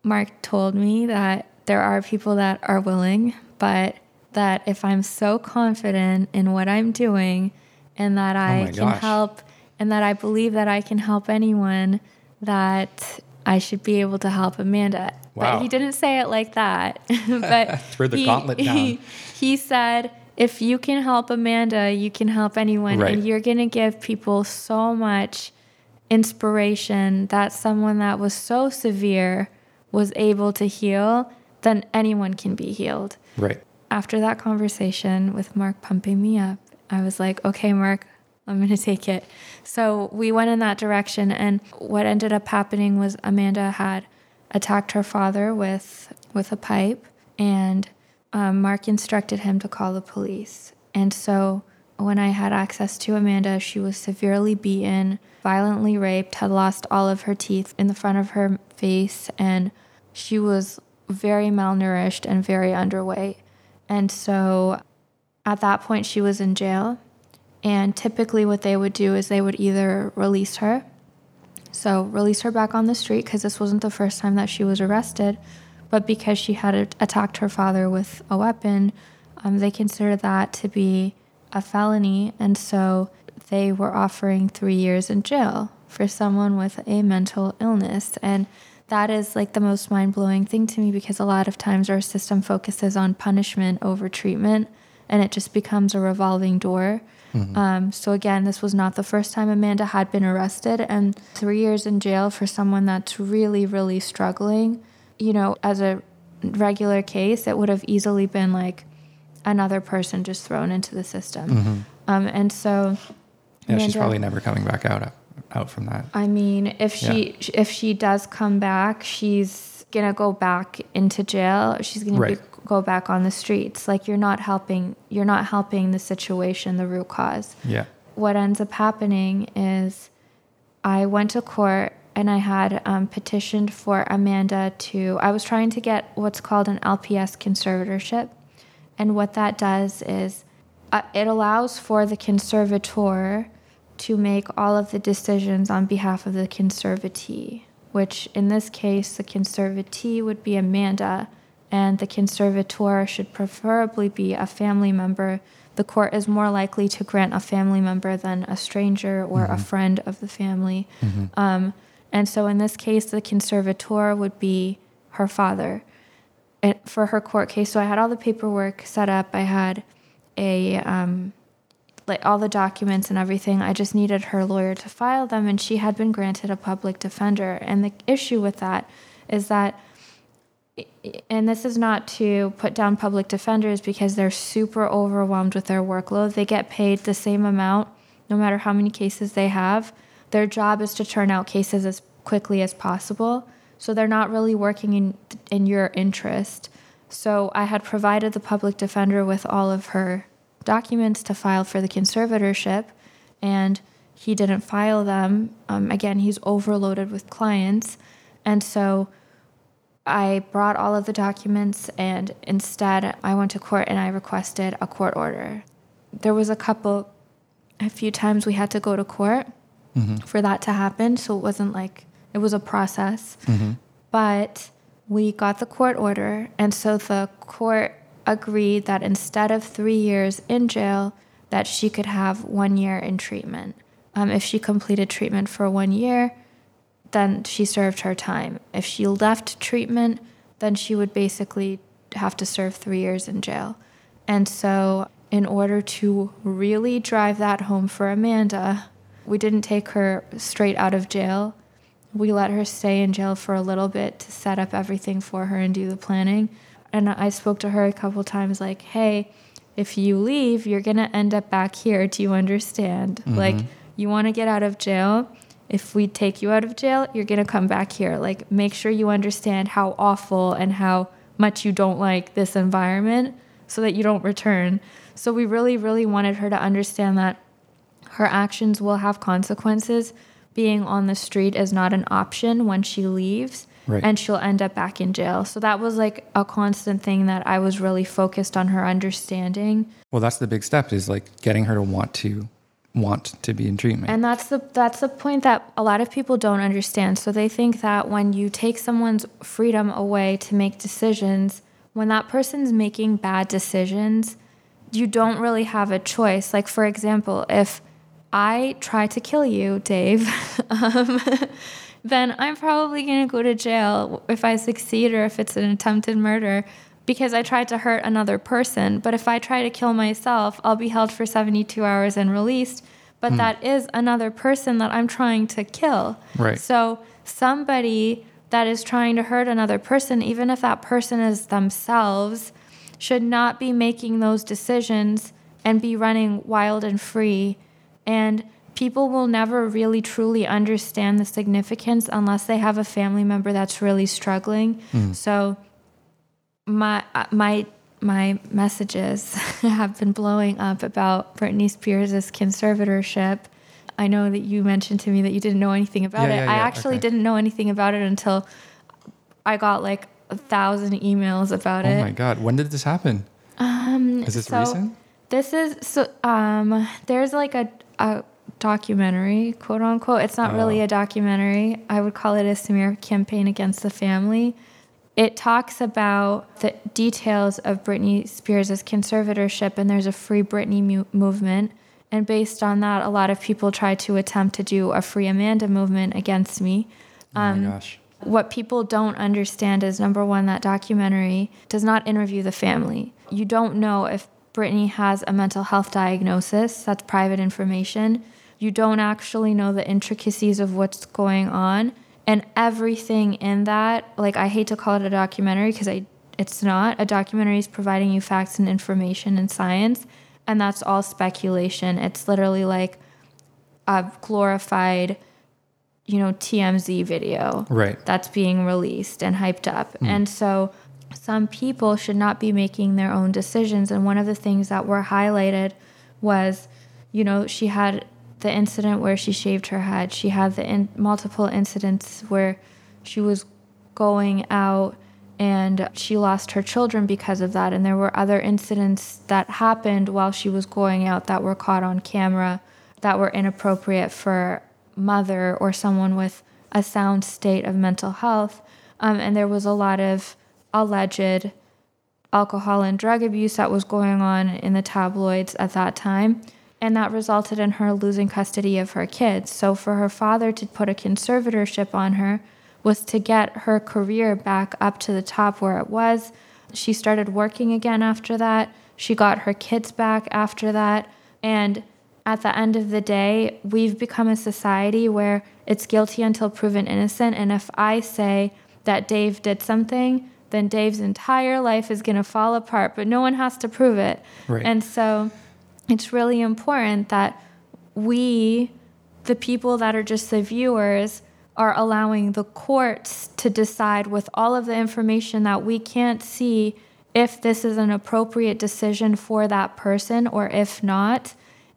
Mark told me that there are people that are willing, but that if I'm so confident in what I'm doing and that I oh can gosh. help and that I believe that I can help anyone, that I should be able to help Amanda. Wow. But he didn't say it like that. but threw the he, gauntlet down. He, he said, if you can help Amanda, you can help anyone. Right. And you're going to give people so much inspiration that someone that was so severe was able to heal, then anyone can be healed. Right. After that conversation with Mark pumping me up, I was like, okay, Mark, I'm going to take it. So we went in that direction. And what ended up happening was Amanda had attacked her father with, with a pipe, and um, Mark instructed him to call the police. And so when I had access to Amanda, she was severely beaten, violently raped, had lost all of her teeth in the front of her face, and she was very malnourished and very underweight. And so at that point, she was in jail. And typically, what they would do is they would either release her, so release her back on the street because this wasn't the first time that she was arrested, but because she had attacked her father with a weapon, um, they considered that to be a felony. And so they were offering three years in jail for someone with a mental illness. And that is like the most mind blowing thing to me because a lot of times our system focuses on punishment over treatment and it just becomes a revolving door. Mm-hmm. Um, so again, this was not the first time Amanda had been arrested, and three years in jail for someone that's really, really struggling. You know, as a regular case, it would have easily been like another person just thrown into the system. Mm-hmm. Um, and so, yeah, Amanda, she's probably never coming back out out from that. I mean, if she yeah. if she does come back, she's gonna go back into jail. She's gonna right. be go back on the streets. Like you're not helping you're not helping the situation, the root cause. Yeah. What ends up happening is I went to court and I had um, petitioned for Amanda to I was trying to get what's called an LPS conservatorship. And what that does is uh, it allows for the conservator to make all of the decisions on behalf of the conservatee, which in this case, the conservatee would be Amanda and the conservator should preferably be a family member. The court is more likely to grant a family member than a stranger or mm-hmm. a friend of the family. Mm-hmm. Um, and so in this case, the conservator would be her father and for her court case. So I had all the paperwork set up. I had a um, like all the documents and everything. I just needed her lawyer to file them, and she had been granted a public defender. And the issue with that is that and this is not to put down public defenders because they're super overwhelmed with their workload. They get paid the same amount no matter how many cases they have. Their job is to turn out cases as quickly as possible. So they're not really working in in your interest. So I had provided the public defender with all of her documents to file for the conservatorship and he didn't file them. Um, again, he's overloaded with clients. And so I brought all of the documents and instead I went to court and I requested a court order. There was a couple, a few times we had to go to court mm-hmm. for that to happen. So it wasn't like it was a process. Mm-hmm. But we got the court order. And so the court agreed that instead of three years in jail, that she could have one year in treatment. Um, if she completed treatment for one year, then she served her time. If she left treatment, then she would basically have to serve three years in jail. And so, in order to really drive that home for Amanda, we didn't take her straight out of jail. We let her stay in jail for a little bit to set up everything for her and do the planning. And I spoke to her a couple times, like, hey, if you leave, you're going to end up back here. Do you understand? Mm-hmm. Like, you want to get out of jail if we take you out of jail, you're going to come back here. Like, make sure you understand how awful and how much you don't like this environment so that you don't return. So, we really, really wanted her to understand that her actions will have consequences. Being on the street is not an option when she leaves. Right. and she'll end up back in jail. So that was like a constant thing that I was really focused on her understanding. Well, that's the big step is like getting her to want to want to be in treatment. And that's the that's the point that a lot of people don't understand. So they think that when you take someone's freedom away to make decisions, when that person's making bad decisions, you don't really have a choice. Like for example, if I try to kill you, Dave, um, then I'm probably going to go to jail if I succeed or if it's an attempted murder because I tried to hurt another person. But if I try to kill myself, I'll be held for 72 hours and released. But hmm. that is another person that I'm trying to kill. Right. So somebody that is trying to hurt another person, even if that person is themselves, should not be making those decisions and be running wild and free. And people will never really truly understand the significance unless they have a family member that's really struggling. Hmm. So my uh, my my messages have been blowing up about Britney Spears' conservatorship. I know that you mentioned to me that you didn't know anything about Yeah, it. yeah, I yeah, actually okay. didn't know anything about it until I got like a thousand emails about oh it. Oh my god, when did this happen? Um, is this so- recent? This is so um there's like a a documentary, quote unquote. It's not really Oh. a documentary. I would call it a smear campaign against the family. It talks about the details of Britney Spears' conservatorship and there's a free Britney mu- movement. And based on that, a lot of people try to attempt to do a free Amanda movement against me. oh um, my gosh. What people don't understand is number one, that documentary does not interview the family. You don't know if Britney has a mental health diagnosis, that's private information. You don't actually know the intricacies of what's going on. And everything in that, like I hate to call it a documentary because I it's not. A documentary is providing you facts and information and science, and that's all speculation. It's literally like a glorified, you know, TMZ video Right. that's being released and hyped up. Mm-hmm. And so some people should not be making their own decisions. And one of the things that were highlighted was, you know, she had the incident where she shaved her head. She had the in- multiple incidents where she was going out and she lost her children because of that. And there were other incidents that happened while she was going out that were caught on camera that were inappropriate for mother or someone with a sound state of mental health. Um, and there was a lot of alleged alcohol and drug abuse that was going on in the tabloids at that time. And that resulted in her losing custody of her kids. So, for her father to put a conservatorship on her was to get her career back up to the top where it was. She started working again after that. She got her kids back after that. And at the end of the day, we've become a society where it's guilty until proven innocent. And if I say that Dave did something, then Dave's entire life is going to fall apart, but no one has to prove it. Right. And so it's really important that we, the people that are just the viewers, are allowing the courts to decide with all of the information that we can't see if this is an appropriate decision for that person or if not.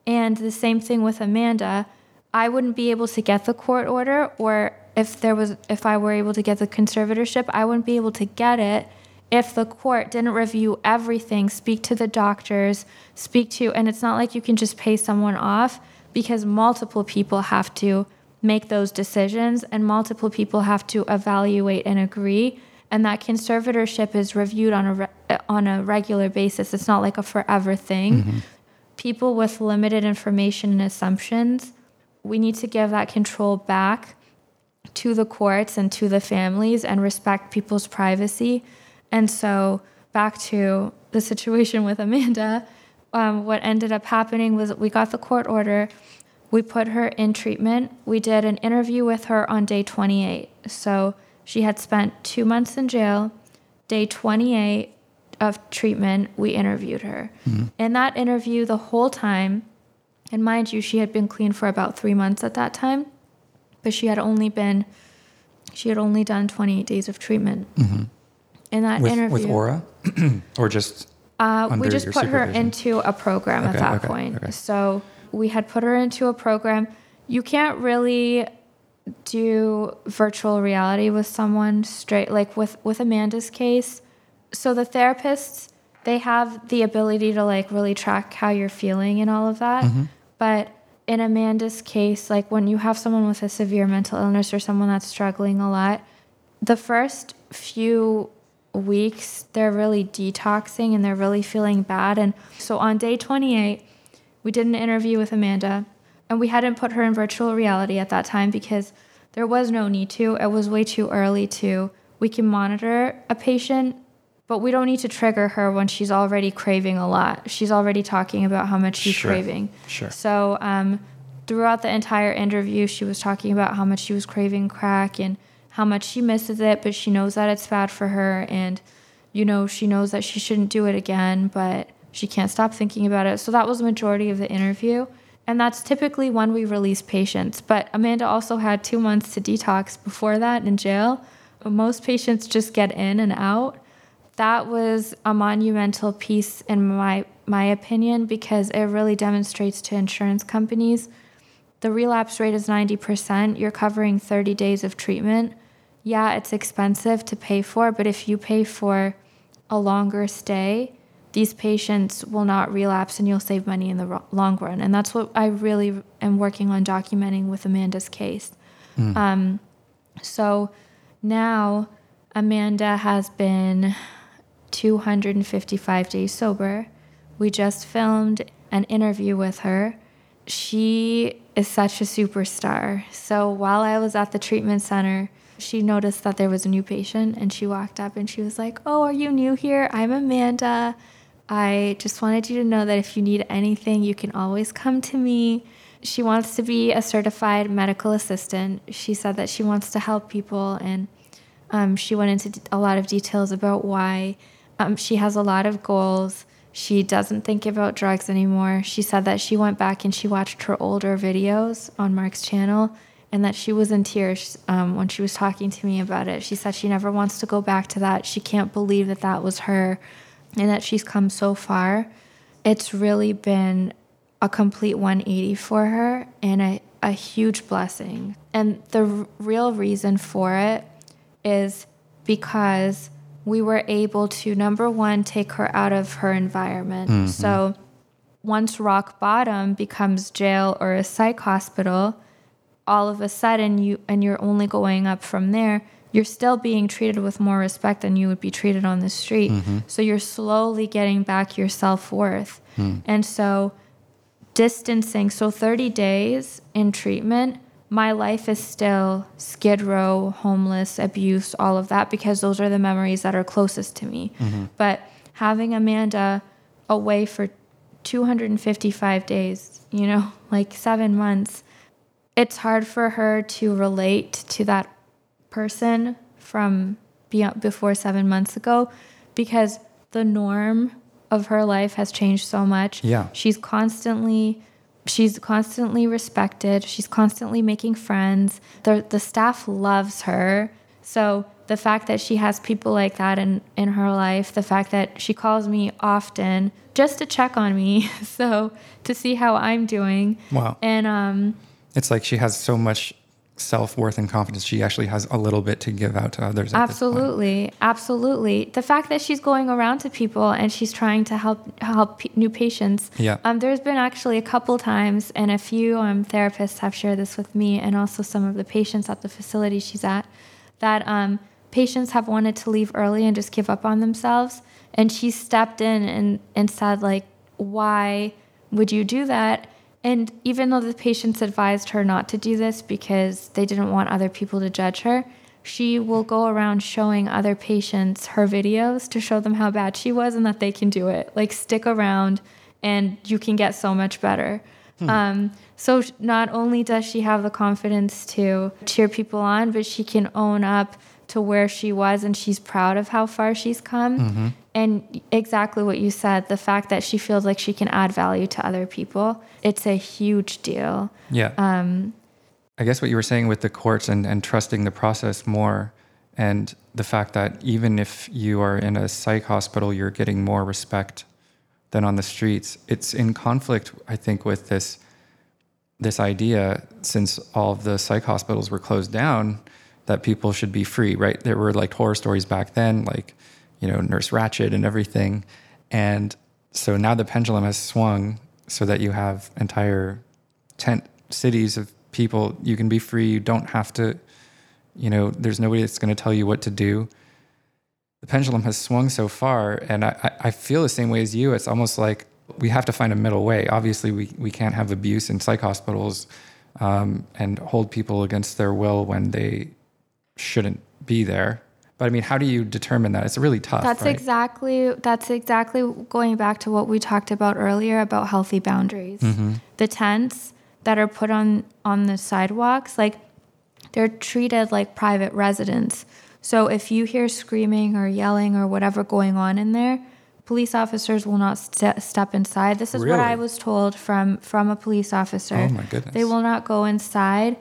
And the same thing with Amanda. I wouldn't be able to get the court order or if there was if I were able to get the conservatorship, I wouldn't be able to get it if the court didn't review everything, speak to the doctors, speak to and it's not like you can just pay someone off because multiple people have to make those decisions and multiple people have to evaluate and agree and that conservatorship is reviewed on a re- on a regular basis. It's not like a forever thing. Mm-hmm. People with limited information and assumptions, we need to give that control back to the courts and to the families and respect people's privacy. And so, back to the situation with Amanda, um, what ended up happening was we got the court order. We put her in treatment. We did an interview with her on day 28. So, she had spent two months in jail. Day 28 of treatment, we interviewed her. In that interview, the whole time, and mind you, she had been clean for about three months at that time, but she had only been, she had only done 28 days of treatment. In that With, interview, with Aura? or just uh, we just put her into a program at that okay, point. okay. So we had put her into a program. You can't really do virtual reality with someone straight like with with Amanda's case. So the therapists they have the ability to like really track how you're feeling and all of that. Mm-hmm. But in Amanda's case, like when you have someone with a severe mental illness or someone that's struggling a lot, the first few weeks they're really detoxing and they're really feeling bad. And so on day 28, we did an interview with Amanda and we hadn't put her in virtual reality at that time because there was no need to. It was way too early to. We can monitor a patient, but we don't need to trigger her when she's already craving a lot. She's already talking about how much she's Sure. craving. Sure. So um, throughout the entire interview, she was talking about how much she was craving crack and how much she misses it, but she knows that it's bad for her. And, you know, she knows that she shouldn't do it again, but she can't stop thinking about it. So that was the majority of the interview. And that's typically when we release patients. But Amanda also had two months to detox before that in jail. Most patients just get in and out that was a monumental piece in my my opinion because it really demonstrates to insurance companies the relapse rate is 90%, you're covering 30 days of treatment. Yeah, it's expensive to pay for, but if you pay for a longer stay, these patients will not relapse and you'll save money in the ro- long run. And that's what I really am working on documenting with Amanda's case. Um, so now Amanda has been 255 days sober. We just filmed an interview with her. She is such a superstar. So while I was at the treatment center, she noticed that there was a new patient and she walked up and she was like, Oh, are you new here? I'm Amanda. I just wanted you to know that if you need anything, you can always come to me. She wants to be a certified medical assistant. She said that she wants to help people and um, she went into a lot of details about why um, she has a lot of goals. She doesn't think about drugs anymore. She said that she went back and she watched her older videos on Mark's channel and that she was in tears um, when she was talking to me about it. She said she never wants to go back to that. She can't believe that that was her and that she's come so far. It's really been a complete 180 for her and a, a huge blessing. And the r- real reason for it is because we were able to number one take her out of her environment so once rock bottom becomes jail or a psych hospital all of a sudden you and you're only going up from there you're still being treated with more respect than you would be treated on the street. Mm-hmm. So you're slowly getting back your self-worth. Hmm. And so distancing so 30 days in treatment my life is still skid row homeless abuse all of that because those are the memories that are closest to me. Mm-hmm. But having amanda away for 255 days you know like seven months it's hard for her to relate to that person from beyond, before seven months ago because the norm of her life has changed so much. Yeah. She's constantly she's constantly respected. She's constantly making friends. The the staff loves her. So the fact that she has people like that in, in her life, the fact that she calls me often just to check on me, so to see how I'm doing. Wow. And um It's like she has so much self worth and confidence. She actually has a little bit to give out to others. at this point. Absolutely, absolutely. The fact that she's going around to people and she's trying to help help p- new patients. Yeah. Um, there's been actually a couple times, and a few um, therapists have shared this with me, and also some of the patients at the facility she's at, that um, patients have wanted to leave early and just give up on themselves, and she stepped in and and said like, why would you do that? And even though the patients advised her not to do this because they didn't want other people to judge her, she will go around showing other patients her videos to show them how bad she was and that they can do it. Like, stick around and you can get so much better. Um, so, not only does she have the confidence to cheer people on, but she can own up to where she was and she's proud of how far she's come. And exactly what you said, the fact that she feels like she can add value to other people, it's a huge deal. Yeah. Um, I guess what you were saying with the courts and, and trusting the process more, and the fact that even if you are in a psych hospital, you're getting more respect than on the streets. It's in conflict, I think, with this this idea, since all of the psych hospitals were closed down, that people should be free, right? There were like horror stories back then, like, you know, Nurse Ratched and everything. And so now the pendulum has swung so that you have entire tent cities of people. You can be free. You don't have to, you know, there's nobody that's going to tell you what to do. The pendulum has swung so far. And I, I feel the same way as you. It's almost like we have to find a middle way. Obviously, we, we can't have abuse in psych hospitals um, and hold people against their will when they shouldn't be there. But I mean, how do you determine that? It's really tough. That's right? exactly that's exactly going back to what we talked about earlier about healthy boundaries. Mm-hmm. The tents that are put on on the sidewalks, like they're treated like private residents. So if you hear screaming or yelling or whatever going on in there, police officers will not st- step inside. This is what I was told from from a police officer. Oh my goodness. They will not go inside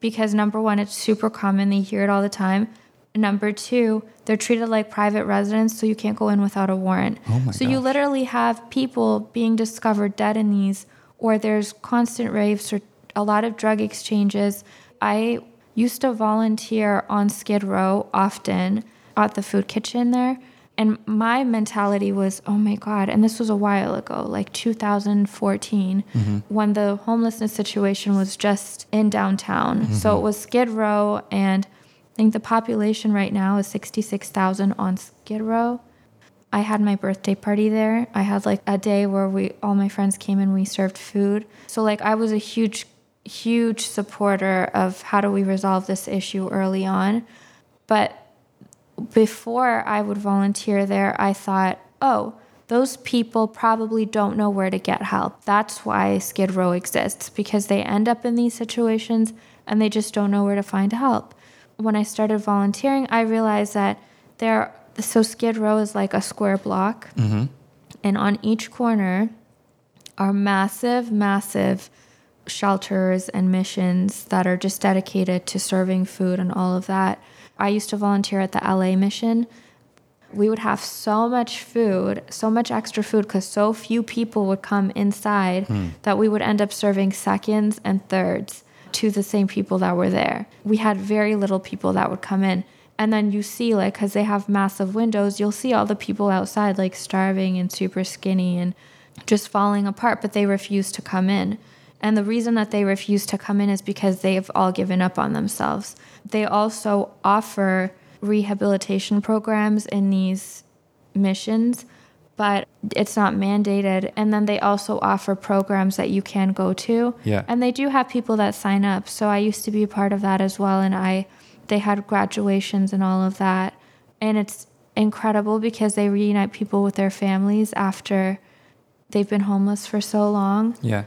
because number one, it's super common. They hear it all the time. Number two, they're treated like private residents, so you can't go in without a warrant. Oh my so you literally have people being discovered dead in these, or there's constant rapes or a lot of drug exchanges. I used to volunteer on Skid Row often at the food kitchen there. And my mentality was, oh my God. And this was a while ago, like 2014, mm-hmm. when the homelessness situation was just in downtown. Mm-hmm. So it was Skid Row, and I think the population right now is 66,000 on Skid Row. I had my birthday party there. I had like a day where we all my friends came and we served food. So like I was a huge huge supporter of how do we resolve this issue early on. But before I would volunteer there, I thought, "Oh, those people probably don't know where to get help. That's why Skid Row exists because they end up in these situations and they just don't know where to find help." When I started volunteering, I realized that there so Skid Row is like a square block. Mm-hmm. And on each corner are massive, massive shelters and missions that are just dedicated to serving food and all of that. I used to volunteer at the LA mission. We would have so much food, so much extra food, because so few people would come inside hmm. that we would end up serving seconds and thirds to the same people that were there. We had very little people that would come in. And then you see, like, because they have massive windows, you'll see all the people outside, like, starving and super skinny and just falling apart, but they refuse to come in. And the reason that they refuse to come in is because they've all given up on themselves. They also offer rehabilitation programs in these missions, but it's not mandated. And then they also offer programs that you can go to. Yeah. And they do have people that sign up. So I used to be a part of that as well. And I, they had graduations and all of that. And it's incredible because they reunite people with their families after they've been homeless for so long Yeah.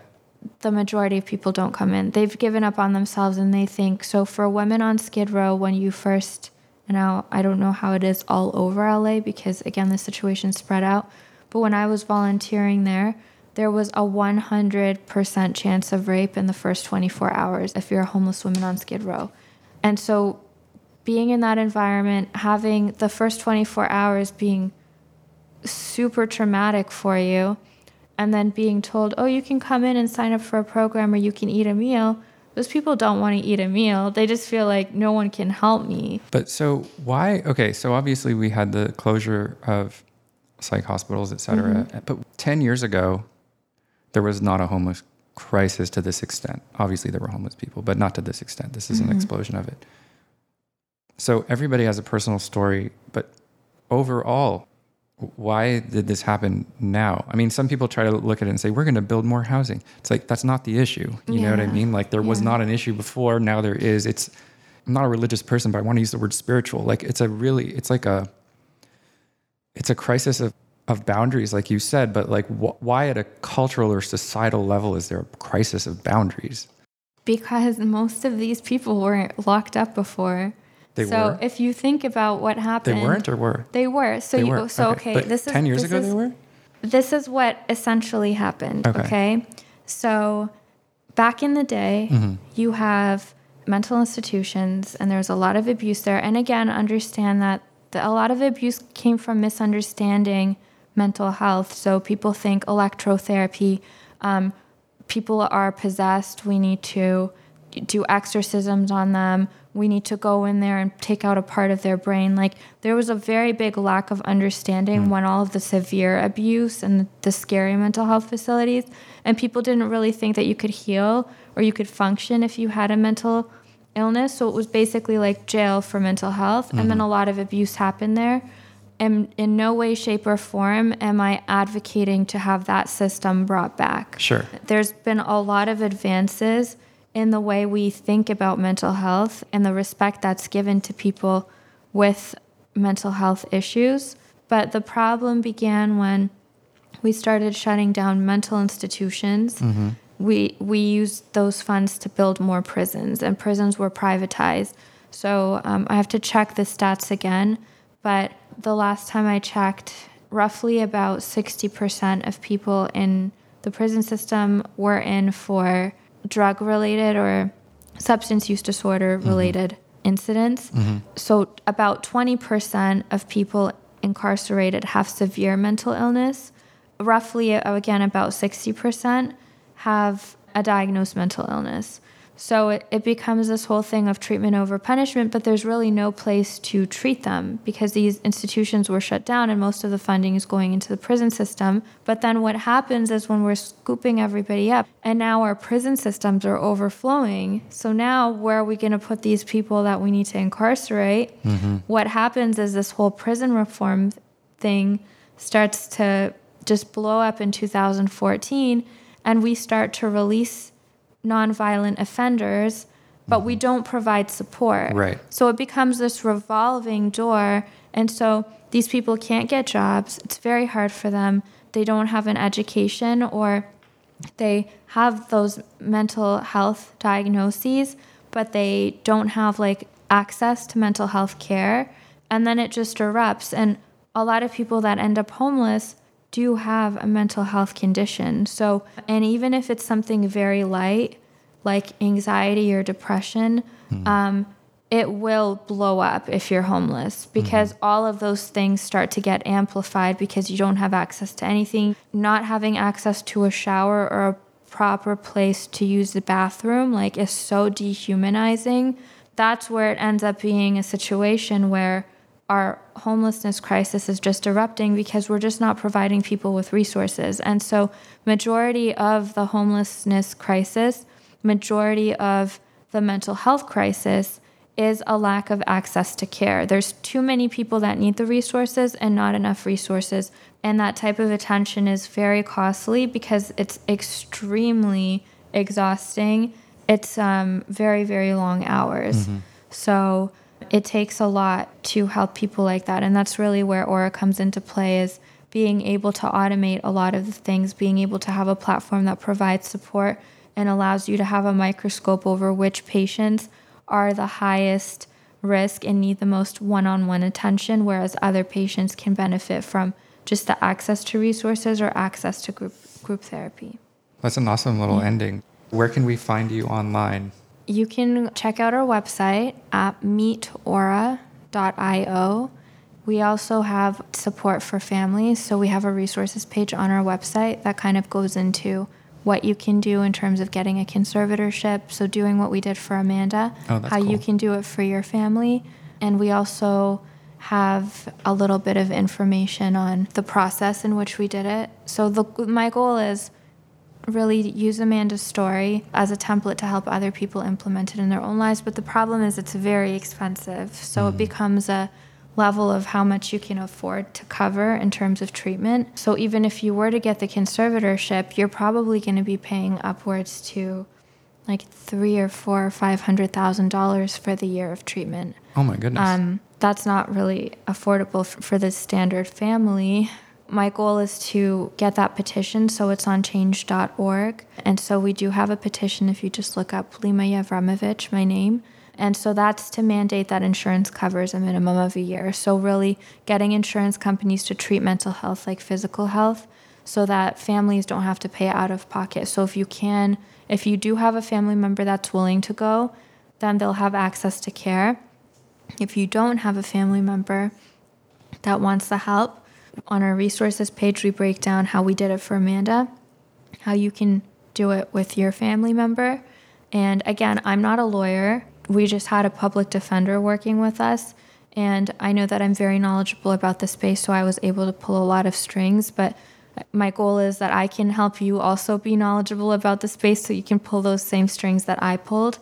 the majority of people don't come in. They've given up on themselves and they think so for women on Skid Row when you first now I don't know how it is all over LA because again the situation spread out, but when I was volunteering there, there was a 100% chance of rape in the first 24 hours if you're a homeless woman on Skid Row. And so being in that environment, having the first 24 hours being super traumatic for you, and then being told, oh, you can come in and sign up for a program or you can eat a meal. Those people don't want to eat a meal. They just feel like no one can help me. But so why? Okay, so obviously we had the closure of psych hospitals, et cetera. Mm-hmm. But 10 years ago, there was not a homeless crisis to this extent. Obviously, there were homeless people, but not to this extent. This is an explosion of it. So everybody has a personal story, but overall, why did this happen now? I mean, some people try to look at it and say, we're going to build more housing. It's like, that's not the issue. You know what I mean? Like, there was not an issue before, now there is. It's, I'm not a religious person, but I want to use the word spiritual. Like, it's a really, it's like a, it's a crisis of, of boundaries, like you said, but like, wh- why at a cultural or societal level is there a crisis of boundaries? Because most of these people weren't locked up before. They so were? if you think about what happened, They weren't or were? They were. So They you were. so okay, But this is 10 years ago is, they were? This is what essentially happened. Okay. Okay. So back in the day, Mm-hmm. you have mental institutions and there's a lot of abuse there. And again, understand that the, a lot of abuse came from misunderstanding mental health. So people think electrotherapy, um, people are possessed, we need to do exorcisms on them. We need to go in there and take out a part of their brain. Like there was a very big lack of understanding mm. when all of the severe abuse and the scary mental health facilities, and people didn't really think that you could heal or you could function if you had a mental illness. So it was basically like jail for mental health, mm-hmm. and then mm-hmm. a lot of abuse happened there. And in no way, shape, or form am I advocating to have that system brought back. Sure. There's been a lot of advances in the way we think about mental health and the respect that's given to people with mental health issues. But the problem began when we started shutting down mental institutions. Mm-hmm. We we used those funds to build more prisons, and prisons were privatized. So um, I have to check the stats again, but the last time I checked, roughly about sixty percent of people in the prison system were in for drug related or substance use disorder related mm-hmm. incidents. Mm-hmm. So, about 20% of people incarcerated have severe mental illness. Roughly, again, about 60% have a diagnosed mental illness. So it, it becomes this whole thing of treatment over punishment, but there's really no place to treat them because these institutions were shut down and most of the funding is going into the prison system. But then what happens is when we're scooping everybody up and now our prison systems are overflowing. So now where are we going to put these people that we need to incarcerate? Mm-hmm. What happens is this whole prison reform thing starts to just blow up in 2014 and we start to release nonviolent offenders, but we don't provide support. Right. So it becomes this revolving door. And so these people can't get jobs. It's very hard for them. They don't have an education or they have those mental health diagnoses, but they don't have like access to mental health care. And then it just erupts. And a lot of people that end up homeless do have a mental health condition. So, and even if it's something very light, like anxiety or depression, mm-hmm. um, it will blow up if you're homeless because mm-hmm. all of those things start to get amplified because you don't have access to anything. Not having access to a shower or a proper place to use the bathroom, like, is so dehumanizing. That's where it ends up being a situation where our homelessness crisis is just erupting because we're just not providing people with resources. And so majority of the homelessness crisis, majority of the mental health crisis is a lack of access to care. There's too many people that need the resources and not enough resources. And that type of attention is very costly because it's extremely exhausting. It's um, very, very long hours. Mm-hmm. So it takes a lot to help people like that. And that's really where aura comes into play is being able to automate a lot of the things being able to have a platform that provides support and allows you to have a microscope over which patients are the highest risk and need the most one-on-one attention whereas other patients can benefit from just the access to resources or access to group group therapy. That's an awesome little yeah. ending. Where can we find you online you can check out our website at meetaura.io. We also have support for families, so we have a resources page on our website that kind of goes into what you can do in terms of getting a conservatorship. So, doing what we did for Amanda, oh, how cool. you can do it for your family. And we also have a little bit of information on the process in which we did it. So, the, my goal is really use Amanda's story as a template to help other people implement it in their own lives. But the problem is it's very expensive. So mm-hmm. it becomes a level of how much you can afford to cover in terms of treatment. So even if you were to get the conservatorship, you're probably going to be paying upwards to like three or four or five hundred thousand dollars for the year of treatment. Oh my goodness. Um, that's not really affordable for, for the standard family my goal is to get that petition so it's on change.org. And so we do have a petition if you just look up Lima Yevremovich, my name. And so that's to mandate that insurance covers a minimum of a year. So, really getting insurance companies to treat mental health like physical health so that families don't have to pay out of pocket. So, if you can, if you do have a family member that's willing to go, then they'll have access to care. If you don't have a family member that wants the help, on our resources page, we break down how we did it for Amanda, how you can do it with your family member. And again, I'm not a lawyer. We just had a public defender working with us. And I know that I'm very knowledgeable about the space, so I was able to pull a lot of strings. But my goal is that I can help you also be knowledgeable about the space so you can pull those same strings that I pulled.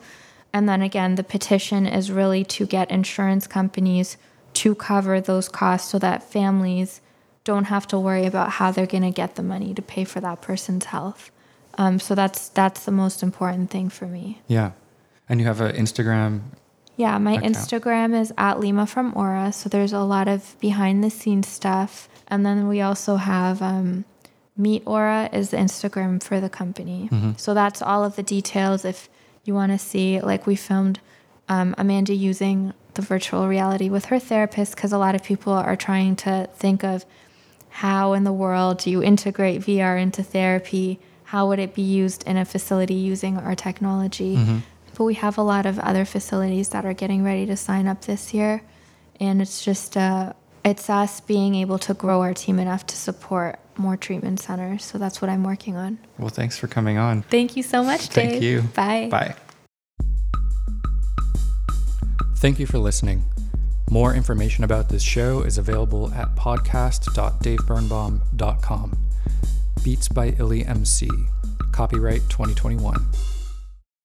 And then again, the petition is really to get insurance companies to cover those costs so that families don't have to worry about how they're going to get the money to pay for that person's health. Um, so that's that's the most important thing for me. Yeah, and you have an Instagram. Yeah, my account. Instagram is at Lima from Aura. So there's a lot of behind the scenes stuff, and then we also have um, Meet Aura is the Instagram for the company. Mm-hmm. So that's all of the details. If you want to see, like we filmed um, Amanda using the virtual reality with her therapist, because a lot of people are trying to think of how in the world do you integrate VR into therapy? How would it be used in a facility using our technology? Mm-hmm. But we have a lot of other facilities that are getting ready to sign up this year, and it's just uh, it's us being able to grow our team enough to support more treatment centers. So that's what I'm working on. Well, thanks for coming on. Thank you so much, Dave. Thank you. Bye. Bye. Thank you for listening. More information about this show is available at podcast.davebirnbaum.com. Beats by Illy MC. Copyright 2021.